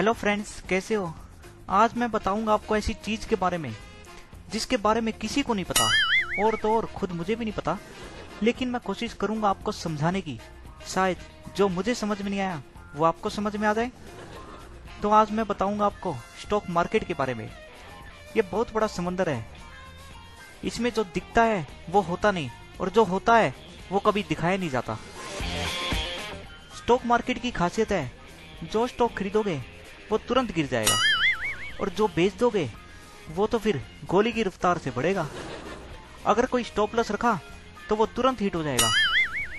Hello friends कैसे हो? आज मैं बताऊँगा आपको ऐसी चीज़ के बारे में, जिसके बारे में किसी को नहीं पता, और तो और खुद मुझे भी नहीं पता, लेकिन मैं कोशिश करूँगा आपको समझाने की। शायद जो मुझे समझ में नहीं आया, वो आपको समझ में आ जाए। तो आज मैं बताऊँगा आपको स्टॉक मार्केट के बारे में। ये बहुत बड़ा समंदर है। इसमें जो दिखता है, वो होता नहीं, और जो होता है, वो कभी दिखाया नहीं जाता। स्टॉक मार्केट की खासियत है, जो स्टॉक खरीदोगे वो तुरंत गिर जाएगा। और जो बेच दोगे, वो तो फिर गोली की रफ्तार से बढ़ेगा। अगर कोई स्टॉप लॉस रखा तो वो तुरंत हिट हो जाएगा।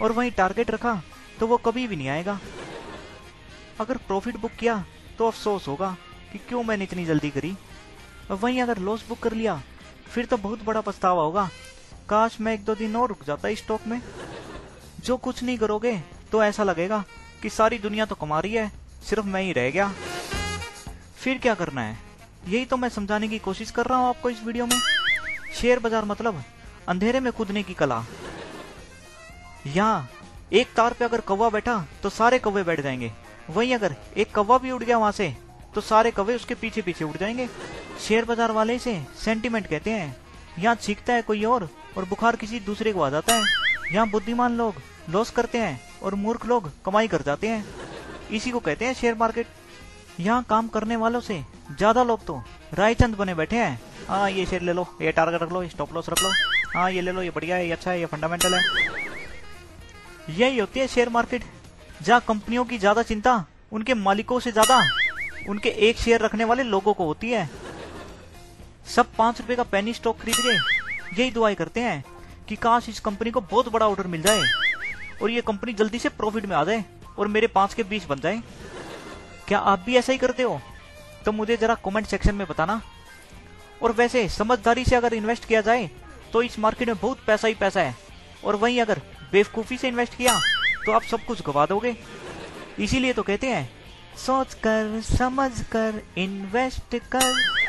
और वहीं टारगेट रखा तो वो कभी भी नहीं आएगा। अगर प्रॉफिट बुक किया तो अफसोस होगा कि क्यों मैंने इतनी जल्दी करी। और वहीं अगर लॉस बुक कर लिया, फिर तो बहुत बड़ा पछतावा होगा। काश मैं एक दो दिन और रुक जाता स्टॉक में। जो कुछ नहीं करोगे तो ऐसा लगेगा कि सारी दुनिया तो कमा रही है, सिर्फ़ मैं ही रह गया। फिर क्या करना है? यही तो मैं समझाने की कोशिश कर रहा हूँ आपको इस वीडियो में। शेयर बाज़ार मतलब अंधेरे में कूदने की कला। यहाँ एक तार पे अगर कौवा बैठा तो सारे कौवे बैठ जाएँगे। वहीं अगर एक कौवा भी उड़ गया वहाँ से तो सारे कौवे उसके पीछे पीछे उड़ जाएँगे। शेयर बाज़ार वाले इसे सेंटिमेंट कहते हैं। यहाँ छींकता है कोई और और बुखार किसी दूसरे को आ जाता है। यहाँ बुद्धिमान लोग लॉस करते हैं, और मूर्ख लोग कमाई कर जाते हैं। इसी को कहते हैं शेयर मार्केट। यहाँ काम करने वालों से ज़्यादा लोग तो रायचंद बने बैठे हैं। हाँ ये शेयर ले लो, ये टारगेट रख लो स्टॉप लॉस रख लो। हाँ ये ले लो, ये बढ़िया है, ये अच्छा है, ये फंडामेंटल है। यही होती है शेयर मार्केट जहाँ कंपनियों की ज़्यादा चिंता, उनके मालिकों से ज़्यादा, उनके एक शेयर रखने वाले लोगों को होती है। सब पाँच रुपए का पेनी स्टॉक खरीद के यही दुआई करते हैं कि काश इस कंपनी को बहुत बड़ा ऑर्डर मिल जाए और ये कंपनी जल्दी से प्रॉफिट में आ जाए और मेरे पाँच के बीस बन जाए। क्या आप भी ऐसा ही करते हो? तो मुझे जरा कमेंट सेक्शन में बताना। और वैसे, समझदारी से अगर इन्वेस्ट किया जाए तो इस मार्केट में बहुत पैसा ही पैसा है। और वहीं अगर बेवकूफ़ी से इन्वेस्ट किया तो आप सब कुछ गवा दोगे। इसीलिए तो कहते हैं सोच कर समझ कर इन्वेस्ट कर।